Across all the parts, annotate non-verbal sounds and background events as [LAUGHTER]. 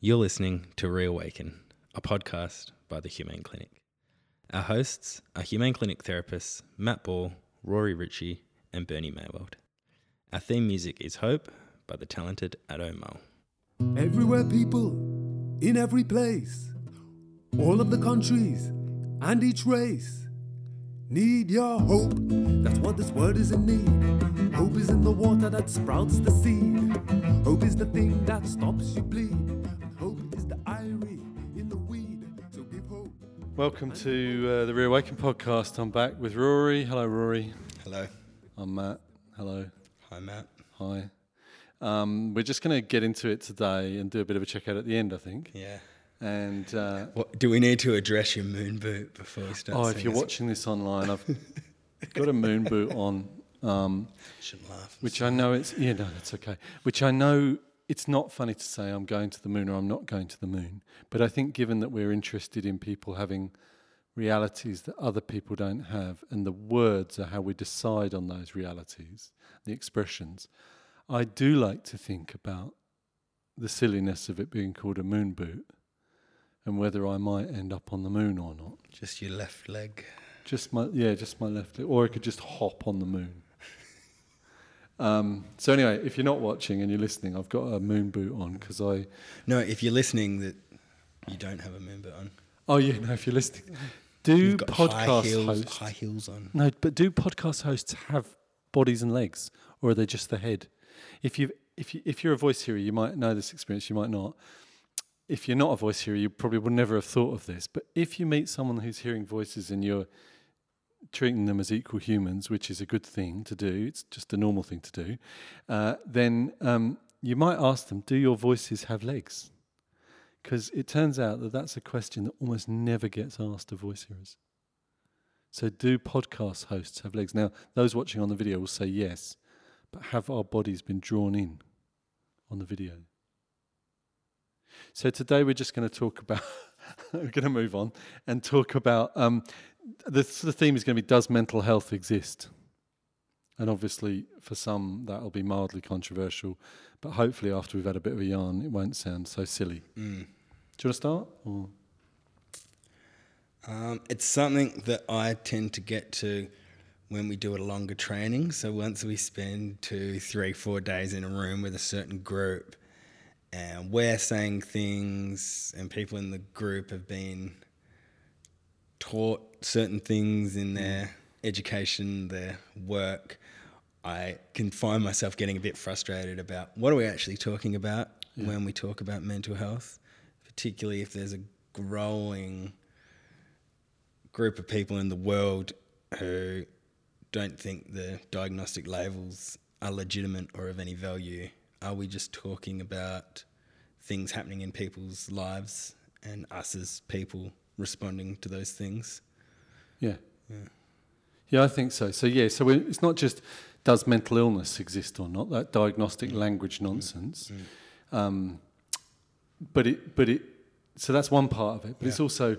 You're listening to Reawaken, a podcast by the Humane Clinic. Our hosts are Humane Clinic therapists Matt Ball, Rory Ritchie, and Bernie Maywald. Our theme music is Hope by the talented Ado Mull. Everywhere, people, in every place, all of the countries and each race need your hope. That's what this world is in need. Hope is in the water that sprouts the seed. Hope is the thing that stops you bleed. Welcome to uh, the Reawaken podcast. I'm back with Rory. Hello, Rory. Hello. I'm Matt. Hello. Hi, Matt. Hi. Um, we're just going to get into it today and do a bit of a check out at the end, I think. Yeah. And uh, What, do we need to address your moon boot before we start? oh, if you're watching this online, I've [LAUGHS] got a moon boot on, um, shouldn't laugh. which I know it's yeah, no, that's okay. Which I know it's not funny to say I'm going to the moon or I'm not going to the moon, but I think given that we're interested in people having realities that other people don't have, and the words are how we decide on those realities, the expressions. I do like to think about the silliness of it being called a moon boot and whether I might end up on the moon or not. Just your left leg. Just my yeah, just my left leg, or I could just hop on the moon. Um, so anyway, if you're not watching and you're listening, I've got a moon boot on because I. No, if you're listening, that you don't have a moon boot on. Oh yeah, no. If you're listening, do got high podcast heels, hosts? high heels on. No, but do podcast hosts have bodies and legs, or are they just the head? If you if you if you're a voice hearer, you might know this experience. You might not. If you're not a voice hearer, you probably would never have thought of this. But if you meet someone who's hearing voices and you're treating them as equal humans, which is a good thing to do, it's just a normal thing to do, uh, then um, you might ask them, "Do your voices have legs?" Because it turns out that that's a question that almost never gets asked of voice hearers. So, do podcast hosts have legs? Now, those watching on the video will say yes, but have our bodies been drawn in on the video? So, today we're just going to talk about, [LAUGHS] we're going to move on and talk about um, the, the theme is going to be Does mental health exist? And obviously, for some, that'll be mildly controversial, but hopefully, after we've had a bit of a yarn, it won't sound so silly. Mm. Do you want to start? Or? Um, it's something that I tend to get to when we do a longer training. So once we spend two, three, four days in a room with a certain group, and we're saying things, and people in the group have been taught certain things in their education, their work, I can find myself getting a bit frustrated about what are we actually talking about when we talk about mental health, particularly if there's a growing group of people in the world who don't think the diagnostic labels are legitimate or of any value. Are we just talking about things happening in people's lives and us as people responding to those things? Yeah. Yeah, I think so. So yeah, so it's not just does mental illness exist or not that diagnostic mm. language nonsense, mm. Mm. um, but it but it so that's one part of it. But it's also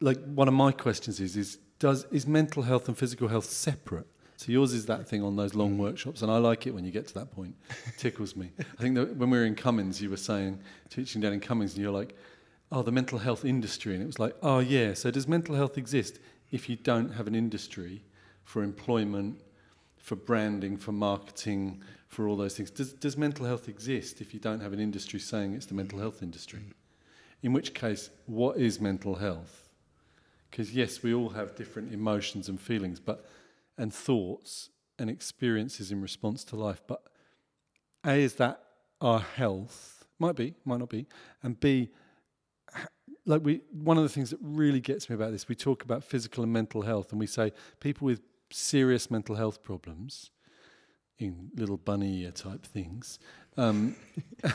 like one of my questions is is does is mental health and physical health separate? So yours is that thing on those long workshops, and I like it when you get to that point. It tickles me. [LAUGHS] I think that when we were in Cummins, you were saying teaching down in Cummins, and you're like, "Oh, the mental health industry," and it was like, "Oh yeah." So does mental health exist if you don't have an industry for employment, for branding, for marketing, for all those things? Does does mental health exist if you don't have an industry saying it's the mental health industry? In which case, what is mental health? Because yes, we all have different emotions and feelings, but and thoughts and experiences in response to life. But A is that our health might be, might not be, and B, like we one of the things that really gets me about this, we talk about physical and mental health, and we say people with serious mental health problems, in little bunny ear type things. Um, [LAUGHS]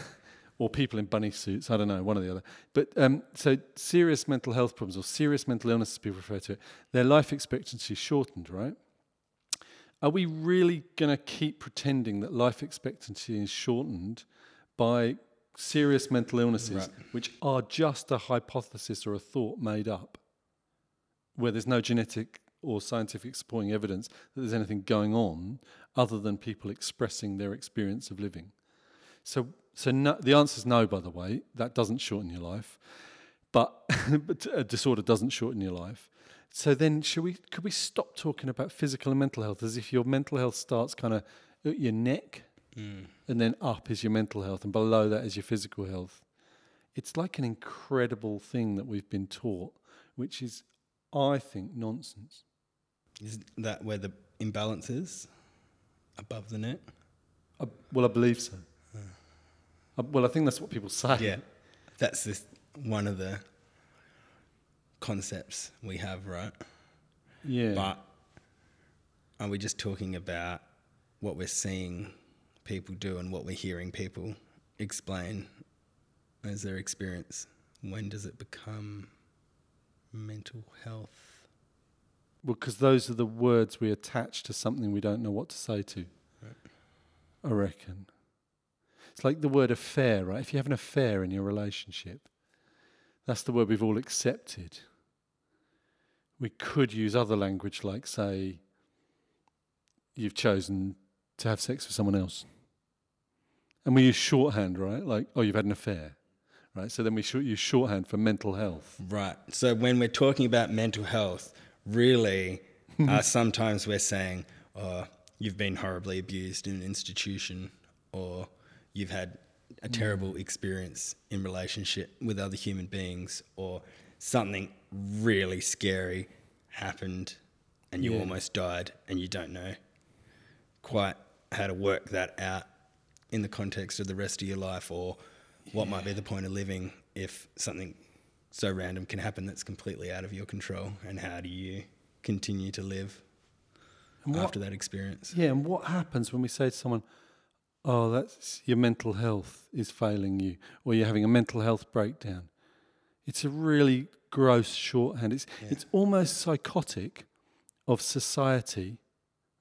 or people in bunny suits. I don't know, one or the other. But um, so serious mental health problems or serious mental illnesses people refer to it, their life expectancy is shortened, right? Are we really going to keep pretending that life expectancy is shortened by serious mental illnesses, Right. which are just a hypothesis or a thought made up, where there's no genetic or scientific supporting evidence that there's anything going on other than people expressing their experience of living? So, So no, the answer is no. By the way, that doesn't shorten your life, but, [LAUGHS] but a disorder doesn't shorten your life. So then, should we? Could we stop talking about physical and mental health as if your mental health starts kind of at your neck, Mm. and then up is your mental health, and below that is your physical health? It's like an incredible thing that we've been taught, which is, I think, nonsense. Is that where the imbalance is? Above the net? I, well, I believe so. I, well, I think that's what people say. Yeah. That's this, one of the concepts we have, right? Yeah. But are we just talking about what we're seeing people do and what we're hearing people explain as their experience? When does it become mental health? Well, because those are the words we attach to something we don't know what to say to. I reckon. It's like the word affair, right? If you have an affair in your relationship, that's the word we've all accepted. We could use other language like, say, you've chosen to have sex with someone else. And we use shorthand, right? Like, oh, you've had an affair, right? So then we sh- use shorthand for mental health. Right. So when we're talking about mental health, really, [LAUGHS] uh, sometimes we're saying, oh, you've been horribly abused in an institution, or you've had a terrible experience in relationship with other human beings, or something really scary happened and you Yeah. almost died and you don't know quite how to work that out in the context of the rest of your life or what might be the point of living if something so random can happen that's completely out of your control and how do you continue to live what- after that experience Yeah, and what happens when we say to someone, "Oh, that's your mental health is failing you," or you're having a mental health breakdown? It's a really gross shorthand. It's it's almost psychotic of society,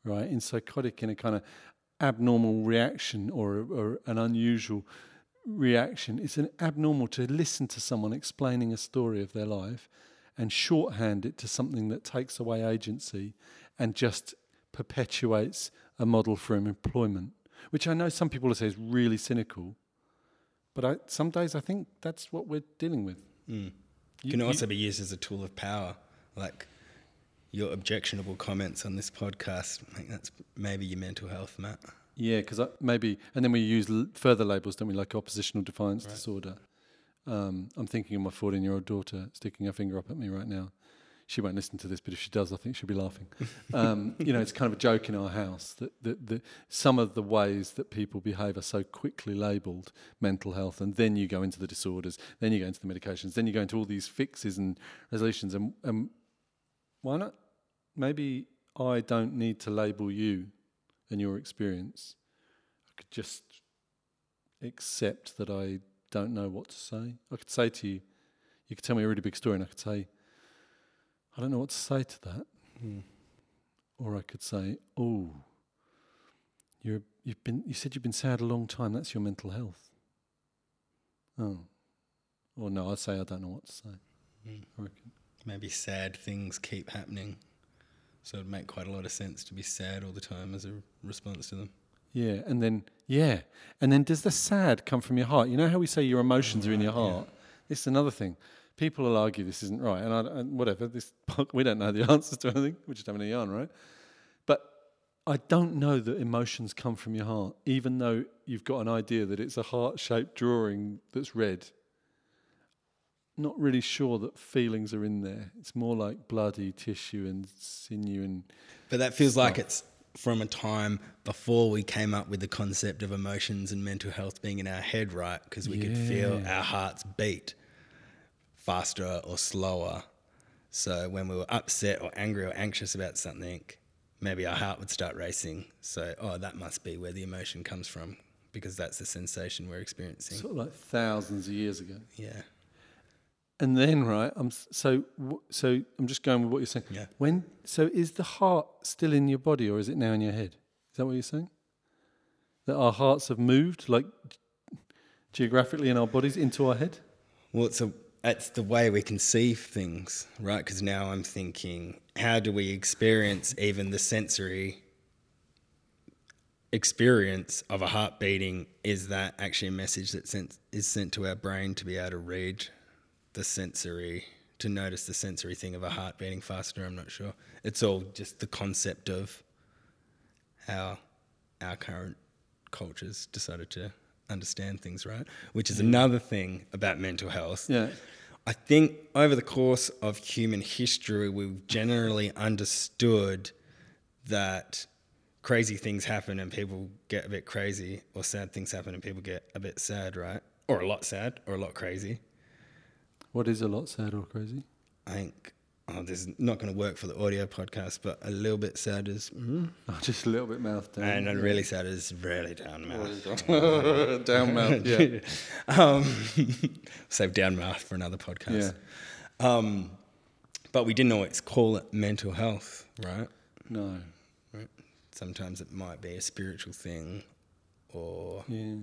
right? In psychotic, in a kind of abnormal reaction or, or an unusual reaction. It's an abnormal to listen to someone explaining a story of their life and shorthand it to something that takes away agency and just perpetuates a model for employment, which I know some people will say is really cynical. But I, some days I think that's what we're dealing with. Mm. You- can you- also be used as a tool of power like your objectionable comments on this podcast I think that's maybe your mental health matt Yeah, because maybe, and then we use l- further labels, don't we? Like oppositional defiance disorder. Um, I'm thinking of my 14 year old daughter sticking her finger up at me right now. She won't listen to this, but if she does, I think she'll be laughing. [LAUGHS] Um, you know, it's kind of a joke in our house that, that, that some of the ways that people behave are so quickly labelled mental health, and then you go into the disorders, then you go into the medications, then you go into all these fixes and resolutions. And, and why not? Maybe I don't need to label you and your experience. I could just accept that I don't know what to say. I could say to you, you could tell me a really big story, and I could say, I don't know what to say to that. Hmm. Or I could say, oh, you're, you've been, you said you've been sad a long time. That's your mental health. Oh. Or no, I'd say I don't know what to say. Hmm. Reckon. maybe sad things keep happening so it'd make quite a lot of sense to be sad all the time as a response to them Yeah, and then yeah, and then does the sad come from your heart? You know how we say your emotions are in your heart. This is another thing. People will argue this isn't right, and, I, and whatever. This [LAUGHS] we don't know the [LAUGHS] answers to anything. We're just having a yarn, right? But I don't know that emotions come from your heart, even though you've got an idea that it's a heart-shaped drawing that's red. Not really sure that feelings are in there. It's more like bloody tissue and sinew and But that feels like it's from a time before we came up with the concept of emotions and mental health being in our head, right? Because we could feel our hearts beat faster or slower. So when we were upset or angry or anxious about something, maybe our heart would start racing. So, oh, that must be where the emotion comes from because that's the sensation we're experiencing. sort of like thousands of years ago. yeah. And then, right, I'm so so. I'm just going with what you're saying. Yeah. When so is the heart still in your body, or is it now in your head? Is that what you're saying? That our hearts have moved, like geographically in our bodies, into our head. Well, it's, a, it's the way we conceive things, right? Because now I'm thinking, how do we experience even the sensory experience of a heart beating is that actually a message that sent, is sent to our brain to be able to read the sensory, to notice the sensory thing of a heart beating faster? I'm not sure. It's all just the concept of how our current cultures decided to understand things, right? Which is another thing about mental health. Yeah. I think over the course of human history, we've generally understood that crazy things happen and people get a bit crazy, or sad things happen and people get a bit sad, right? Or a lot sad, or a lot crazy. What is a lot sad or crazy? I think, oh, this is not going to work for the audio podcast, but a little bit sad is, mm, [LAUGHS] Oh, just a little bit mouth down. and a really sad is really down mouth. [LAUGHS] down mouth. Yeah. [LAUGHS] um, save down mouth for another podcast. Yeah. Um, but we didn't always call it mental health, right? No. right? Sometimes it might be a spiritual thing, or Yeah.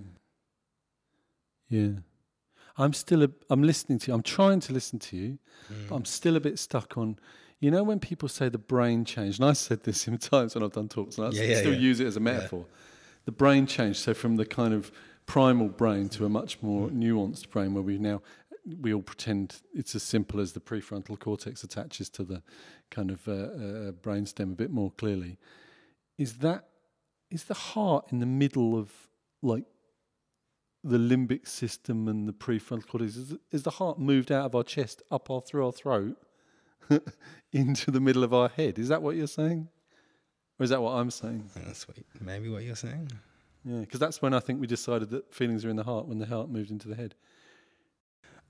Yeah. I'm still a, I'm listening to you. I'm trying to listen to you, but I'm still a bit stuck on you know when people say the brain changed, and I said this in times when I've done talks, and I Yeah, yeah, still yeah. use it as a metaphor. The brain changed, so from the kind of primal brain to a much more nuanced brain, where we now we all pretend it's as simple as the prefrontal cortex attaches to the kind of uh, uh, brainstem a bit more clearly. Is that is the heart in the middle of like the limbic system and the prefrontal cortex? Is, is the heart moved out of our chest, up our through our throat, [LAUGHS] into the middle of our head? Is that what you're saying, or is that what I'm saying? that's what, maybe what you're saying. Yeah, because that's when I think we decided that feelings are in the heart when the heart moved into the head.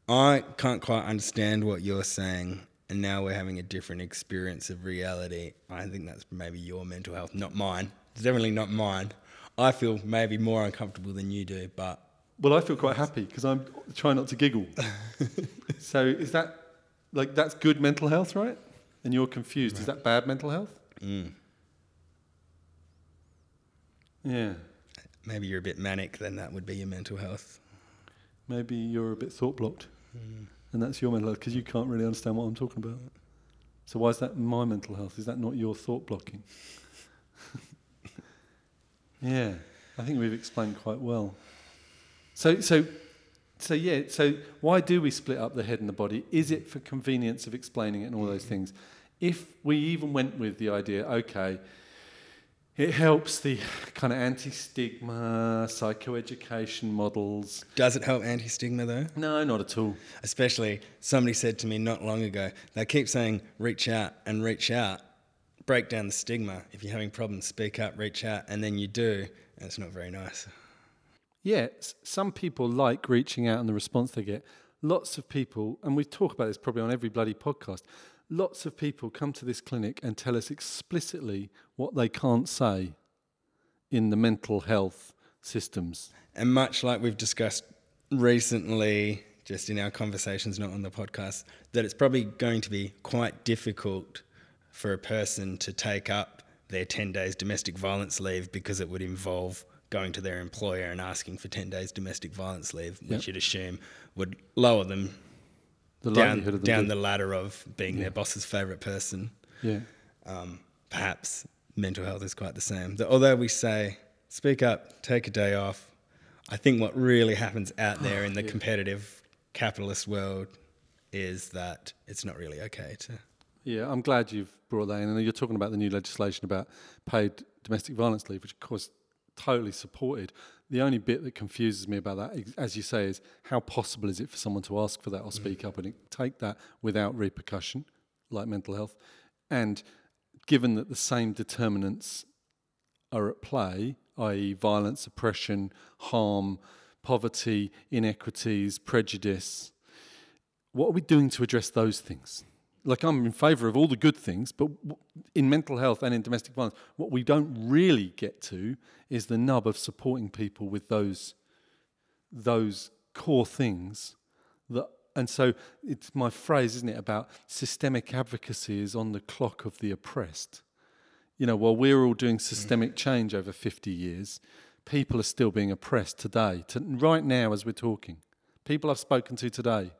I can't quite understand what you're saying, and now we're having a different experience of reality. I think that's maybe your mental health, not mine. It's definitely not mine. I feel maybe more uncomfortable than you do, but Well, I feel quite happy because I'm trying not to giggle. [LAUGHS] so is that like that's good mental health, right? And you're confused. Is that bad mental health? mm, Yeah. maybe you're a bit manic, then that would be your mental health. Maybe you're a bit thought blocked, and that's your mental health because you can't really understand what I'm talking about. So why is that my mental health? Is that not your thought blocking? [LAUGHS] yeah, I think we've explained quite well. So, so, so yeah. So why do we split up the head and the body? Is it for convenience of explaining it and all those things? If we even went with the idea, okay, it helps the kind of anti-stigma, psychoeducation models. Does it help anti stigma though? No, not at all. Especially somebody said to me not long ago, they keep saying reach out and reach out, break down the stigma. If you're having problems, speak up, reach out, and then you do, and it's not very nice. Yeah, some people like reaching out and the response they get. Lots of people, and we talk about this probably on every bloody podcast. Lots of people come to this clinic and tell us explicitly what they can't say in the mental health systems. And much like we've discussed recently, just in our conversations, not on the podcast, that it's probably going to be quite difficult for a person to take up their 10 days domestic violence leave because it would involve going to their employer and asking for 10 days domestic violence leave, which Yep. you'd assume would lower them The down, of them down the ladder of being their boss's favourite person. yeah. Um, perhaps mental health is quite the same. Although we say speak up, take a day off, I think what really happens out [SIGHS] there in the competitive capitalist world is that it's not really okay to. Yeah, I'm glad you've brought that in. And you're talking about the new legislation about paid domestic violence leave, which of course totally supported. The only bit that confuses me about that, as you say, is how possible is it for someone to ask for that or mm. speak up and take that without repercussion, like mental health, and given that the same determinants are at play, i.e., violence, oppression, harm, poverty, inequities, prejudice. What are we doing to address those things? Like, I'm in favour of all the good things, but in mental health and in domestic violence, what we don't really get to is the nub of supporting people with those those core things that and so it's my phrase isn't it about systemic advocacy is on the clock of the oppressed. You know while we're all doing systemic mm. change over 50 years people are still being oppressed today to, right now as we're talking. People i've spoken to today.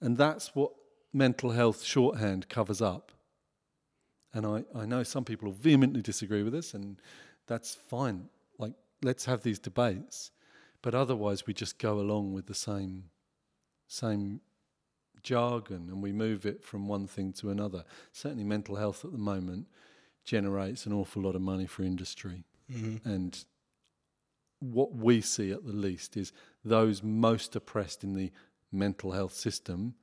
And that's what mental health shorthand covers up and I, I know some people will vehemently disagree with us and That's fine. Like, let's have these debates. But otherwise, we just go along with the same, same jargon and we move it from one thing to another. Certainly, mental health at the moment generates an awful lot of money for industry. Mm-hmm. And what we see at the least is those most oppressed in the mental health system,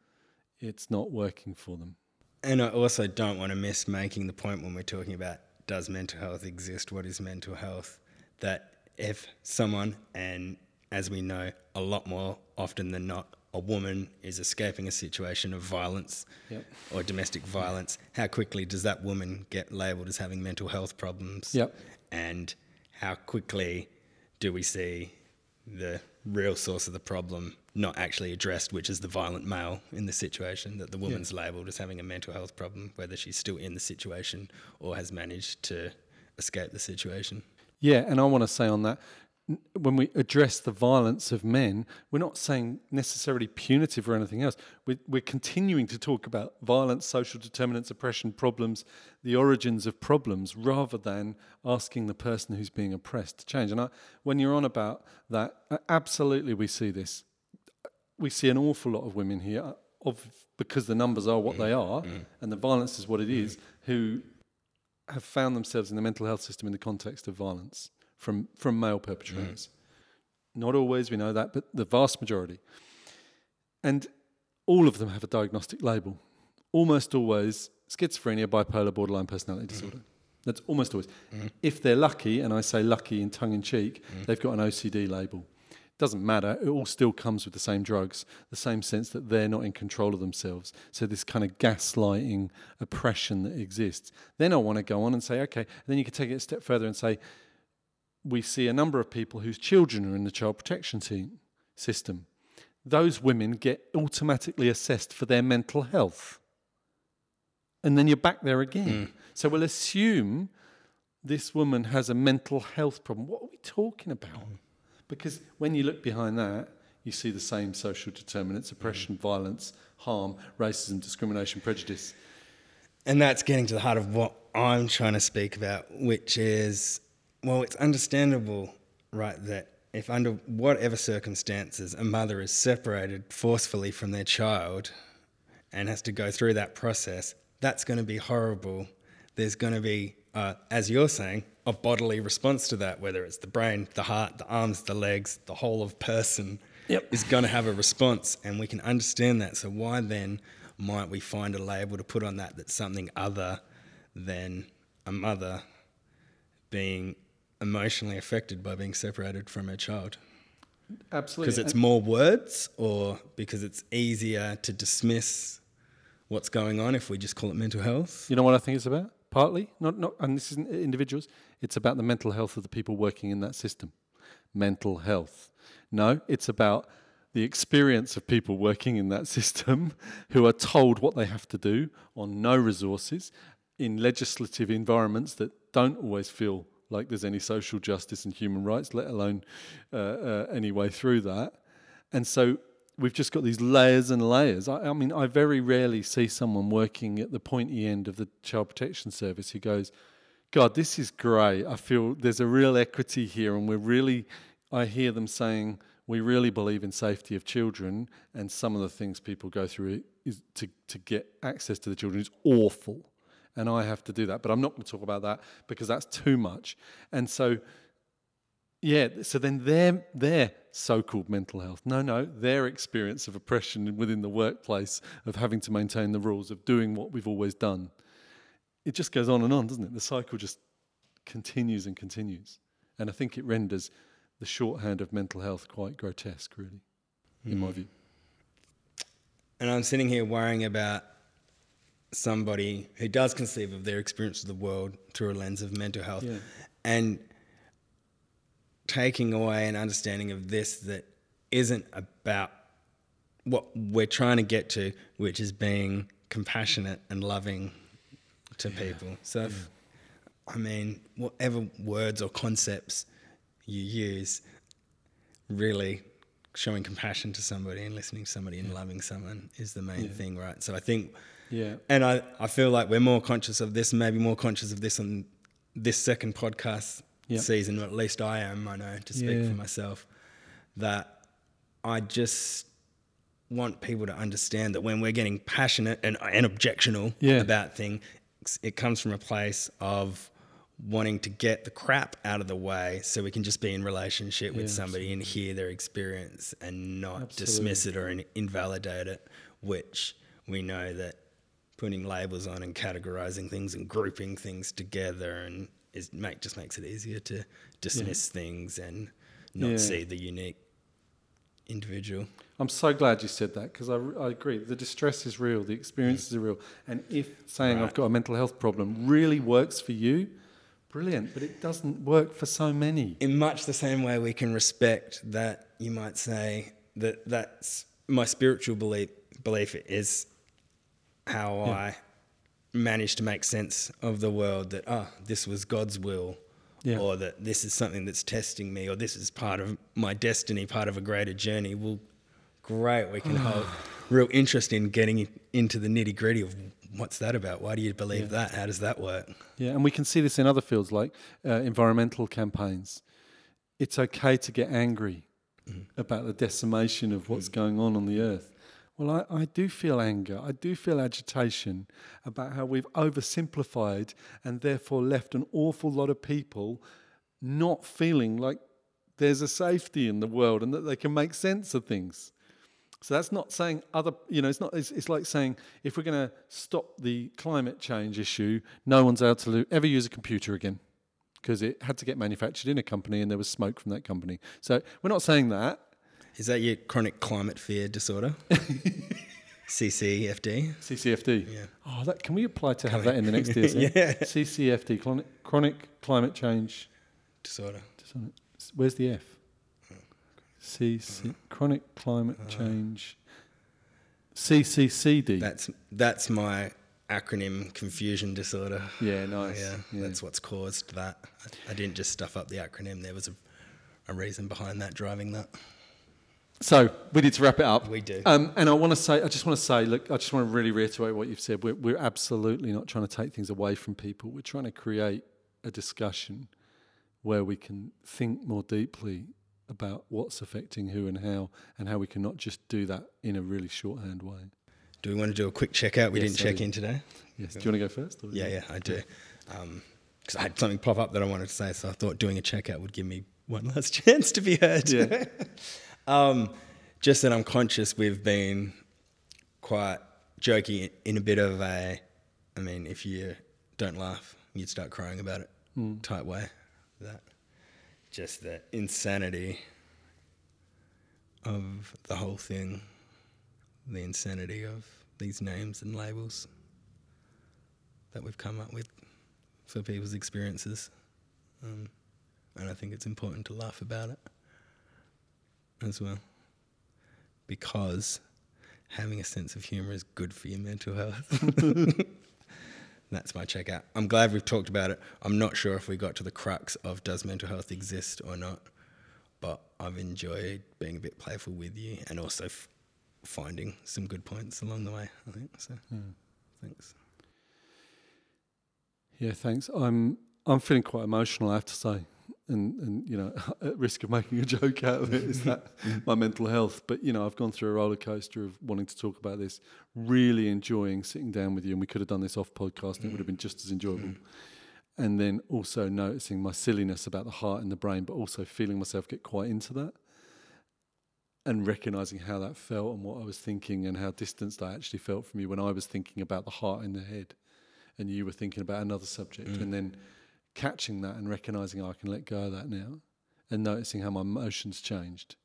it's not working for them. And I also don't want to miss making the point when we're talking about does mental health exist? What is mental health? That if someone, and as we know, a lot more often than not, a woman is escaping a situation of violence Yep. or domestic violence, how quickly does that woman get labelled as having mental health problems? Yep. And how quickly do we see the real source of the problem not actually addressed, which is the violent male in the situation, that the woman's labelled as having a mental health problem, whether she's still in the situation or has managed to escape the situation? Yeah, and I want to say on that, when we address the violence of men, we're not saying necessarily punitive or anything else. We're, we're continuing to talk about violence, social determinants, oppression, problems, the origins of problems, rather than asking the person who's being oppressed to change. And I, when you're on about that, uh, absolutely we see this. We see an awful lot of women here, uh, of because the numbers are what mm. they are, mm. and the violence is what it mm. is, who have found themselves in the mental health system in the context of violence from, from male perpetrators. Mm. Not always, we know that, but the vast majority. And all of them have a diagnostic label. Almost always schizophrenia, bipolar, borderline personality mm. disorder. That's almost always. Mm. If they're lucky, and I say lucky in tongue in cheek, they've got an OCD label. Doesn't matter. It all still comes with the same drugs, the same sense that they're not in control of themselves. So this kind of gaslighting oppression that exists. Then I want to go on and say, okay. And then you can take it a step further and say, we see a number of people whose children are in the child protection team system. Those women get automatically assessed for their mental health. And then you're back there again. Mm. So we'll assume this woman has a mental health problem. What are we talking about? Mm. Because when you look behind that, you see the same social determinants mm. oppression, violence, harm, racism, discrimination, prejudice. And that's getting to the heart of what I'm trying to speak about, which is well, it's understandable, right, that if under whatever circumstances a mother is separated forcefully from their child and has to go through that process, that's going to be horrible. There's going to be, uh, as you're saying, a bodily response to that, whether it's the brain, the heart, the arms, the legs, the whole of person Yep. is going to have a response, and we can understand that. So why then might we find a label to put on that that's something other than a mother being emotionally affected by being separated from her child? Absolutely. Because it's more words, or because it's easier to dismiss what's going on if we just call it mental health? You know what I think it's about? Partly, not not, and this isn't individuals. It's about the mental health of the people working in that system. Mental health. No, it's about the experience of people working in that [LAUGHS] system who are told what they have to do on no resources in legislative environments that don't always feel like there's any social justice and human rights, let alone uh, uh, any way through that. And so we've just got these layers and layers. I, I mean, I very rarely see someone working at the pointy end of the child protection service who goes, God, this is great. I feel there's a real equity here, and we're really, I hear them saying, we really believe in safety of children, and some of the things people go through is to, to get access to the children is awful. And I have to do that. But I'm not going to talk about that because that's too much. And so yeah, so then their their so-called mental health. No, no, their experience of oppression within the workplace of having to maintain the rules of doing what we've always done. It just goes on and on, doesn't it? The cycle just continues and continues. And I think it renders the shorthand of mental health quite grotesque, really, in my hmm. view. And I'm sitting here worrying about somebody who does conceive of their experience of the world through a lens of mental health Yeah. and taking away an understanding of this that isn't about what we're trying to get to, which is being compassionate and loving to people. So, if, I mean, whatever words or concepts you use, really showing compassion to somebody and listening to somebody and loving someone is the main thing, right? So I think, Yeah. and I, I feel like we're more conscious of this, maybe more conscious of this on this second podcast Yeah. season, or at least I am. I know to speak Yeah. for myself that I just want people to understand that when we're getting passionate and, and objectional Yeah. about things, it comes from a place of wanting to get the crap out of the way so we can just be in relationship with Yeah, somebody and hear their experience and not dismiss it or in- invalidate it, which we know that putting labels on and categorizing things and grouping things together and is make just makes it easier to dismiss things and not Yeah. see the unique individual. I'm so glad you said that because I, I agree. The distress is real, the experiences are real. And if saying I've got a mental health problem really works for you, brilliant. But it doesn't work for so many. in much the same way we can respect that you might say that that's my spiritual belief belief is how I managed to make sense of the world that ah this was God's will Yeah. or that this is something that's testing me or this is part of my destiny part of a greater journey. Well great we can [SIGHS] hold real interest in getting into the nitty gritty of what's that about? Why do you believe that? How does that work? Yeah, and we can see this in other fields like uh, environmental campaigns. It's okay to get angry about the decimation of what's going on on the earth. Well, I, I do feel anger. I do feel agitation about how we've oversimplified and therefore left an awful lot of people not feeling like there's a safety in the world and that they can make sense of things. So that's not saying other, you know, it's not, it's, it's like saying if we're going to stop the climate change issue, no one's able to ever use a computer again because it had to get manufactured in a company and there was smoke from that company. So we're not saying that. Is that your chronic climate fear disorder [LAUGHS] CCFD CCFD. Yeah. Oh, that, can we apply to have that in the next DSM? [LAUGHS] Yeah. CCFD, chronic, chronic climate change. disorder disorder. Where's the F? CC, chronic climate Uh. change. CCCD. That's that's my acronym confusion disorder. yeah, nice. Yeah, yeah. that's what's caused that. I, I didn't just stuff up the acronym. There was a, a reason behind that driving that. So we need to wrap it up. We do. Um, and I want to say, I just want to say, look, I just want to really reiterate what you've said. We're, we're absolutely not trying to take things away from people. We're trying to create a discussion where we can think more deeply about what's affecting who and how, and how we can not just do that in a really shorthand way. Do we want to do a quick checkout? We Yes, didn't I check do. in today. Yes. Do you want to go first? Yeah, yeah, I do. Because I had something pop up that I wanted to say, so I thought doing a checkout would give me one [LAUGHS] last chance to be heard. Yeah. [LAUGHS] um, just that I'm conscious we've been quite jokey in a bit of a, I mean, if you don't laugh, you'd start crying about it type way. That just the insanity of the whole thing, the insanity of these names and labels that we've come up with for people's experiences. Um, and I think it's important to laugh about it as well. Because having a sense of humour is good for your mental health. [LAUGHS] That's my checkout. I'm glad we've talked about it. I'm not sure if we got to the crux of does mental health exist or not, but I've enjoyed being a bit playful with you and also f- finding some good points along the way. I think so. Hmm. Thanks. Yeah, thanks. I'm I'm feeling quite emotional, I have to say, and and you know, [LAUGHS] at risk of making a joke out of it is that [LAUGHS] my mental health. But you know, I've gone through a roller coaster of wanting to talk about this, really enjoying sitting down with you, and we could have done this off podcast, and it would have been just as enjoyable. Mm-hmm. And then also noticing my silliness about the heart and the brain, but also feeling myself get quite into that. And recognizing how that felt and what I was thinking, and how distanced I actually felt from you when I was thinking about the heart in the head and you were thinking about another subject mm. and then catching that and recognizing oh, I can let go of that now and noticing how my emotions changed.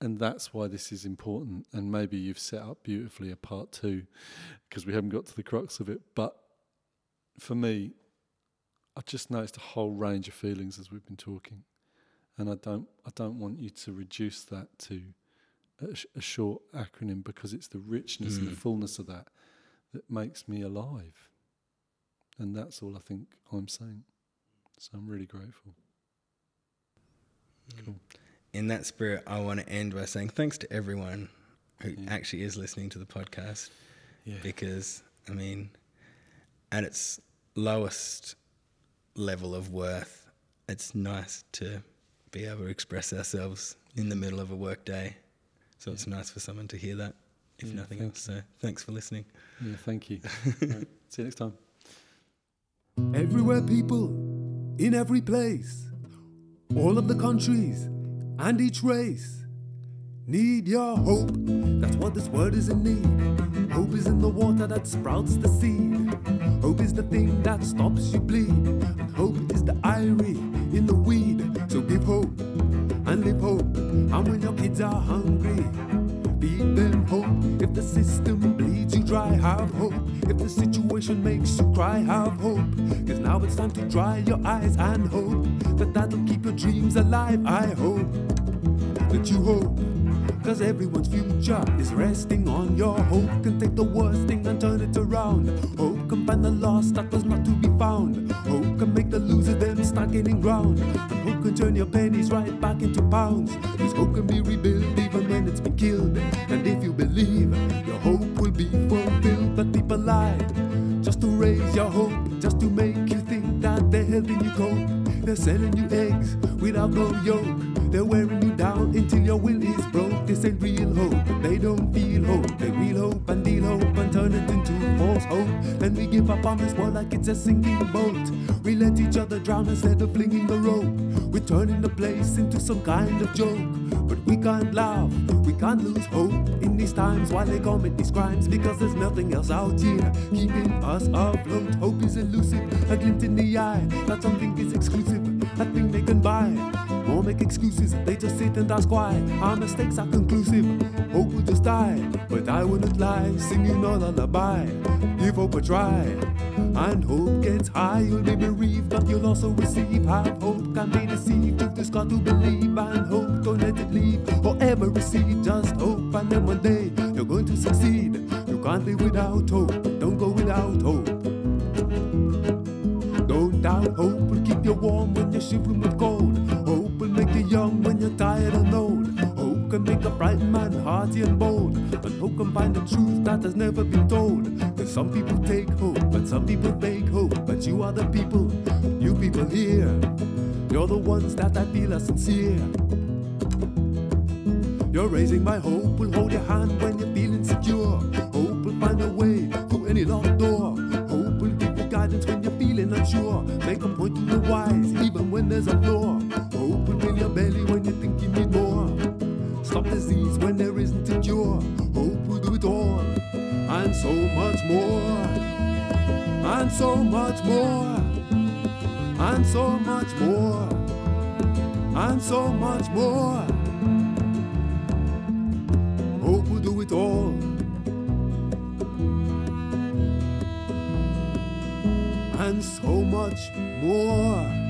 And that's why this is important. And maybe you've set up beautifully a part two because we haven't got to the crux of it. But for me, I just noticed a whole range of feelings as we've been talking. And I don't, I don't want you to reduce that to a, sh- a short acronym because it's the richness and the mm. fullness of that that makes me alive. And that's all I think I'm saying. So I'm really grateful. Cool. in that spirit, I want to end by saying thanks to everyone who actually is listening to the podcast. Yeah. Because, I mean, at its lowest level of worth, it's nice to be able to express ourselves in the middle of a work day. So it's nice for someone to hear that, if Yeah, nothing else. So thanks for listening. Yeah, thank you. [LAUGHS] right, see you next time. Everywhere, people, in every place, all of the countries and each race need your hope. That's what this world is in need. Hope is in the water that sprouts the seed. Hope is the thing that stops you bleed. And hope is the irie in the weed. So give hope and live hope. And when your kids are hungry, Feed them hope. If the system dry, have hope. If the situation makes you cry, have hope. Cause now it's time to dry your eyes and hope that that'll keep your dreams alive. I hope that you hope. Cause everyone's future is resting on your hope. Can take the worst thing and turn it around. Hope can find the lost that was not to be found. Hope can make the loser them start gaining ground. And hope can turn your pennies right back into pounds. Cause hope can be rebuilt even when it's been killed. And if you believe, your hope will be fulfilled. People lied just to raise your hope, just to make you think that they're helping you cope. They're selling you eggs without no yolk. They're wearing you down until your will is broke. This ain't real hope. They don't feel hope. They real hope and deal hope and turn it into false hope. Then we give up on this world like it's a sinking boat. We let each other drown instead of flinging the rope. We're turning the place into some kind of joke. But we can't laugh, we can't lose hope in these times while they commit these crimes because there's nothing else out here keeping us afloat. Hope is elusive, a glint in the eye that something is exclusive, a thing they can buy. Or make excuses, they just sit and ask why. Our mistakes are conclusive. Hope will just die, but I wouldn't lie, singing a lullaby. Give hope a try, and hope gets high. You'll be bereaved, but you'll also receive. Have hope, can be deceived. You've just got to believe, and hope, don't let it leave or ever recede. Just hope, and then one day you're going to succeed. You can't live without hope, don't go without hope. Don't doubt hope will keep you warm when you're shivering with cold. Hope make you young when you're tired and old. Hope can make a bright man hearty and bold. And hope can find the truth that has never been told. Cause some people take hope, but some people fake hope. But you are the people, you people here. You're the ones that I feel are sincere. You're raising my hope, will hold your hand when you're feeling secure. Hope will find a way through any locked door. Guidance when you're feeling unsure. Make a point to the wise, even when there's a flaw. Hope will fill your belly when you think you need more. Stop disease when there isn't a cure. Hope will do it all, and so much more. And so much more. And so much more. And so much more. So much more.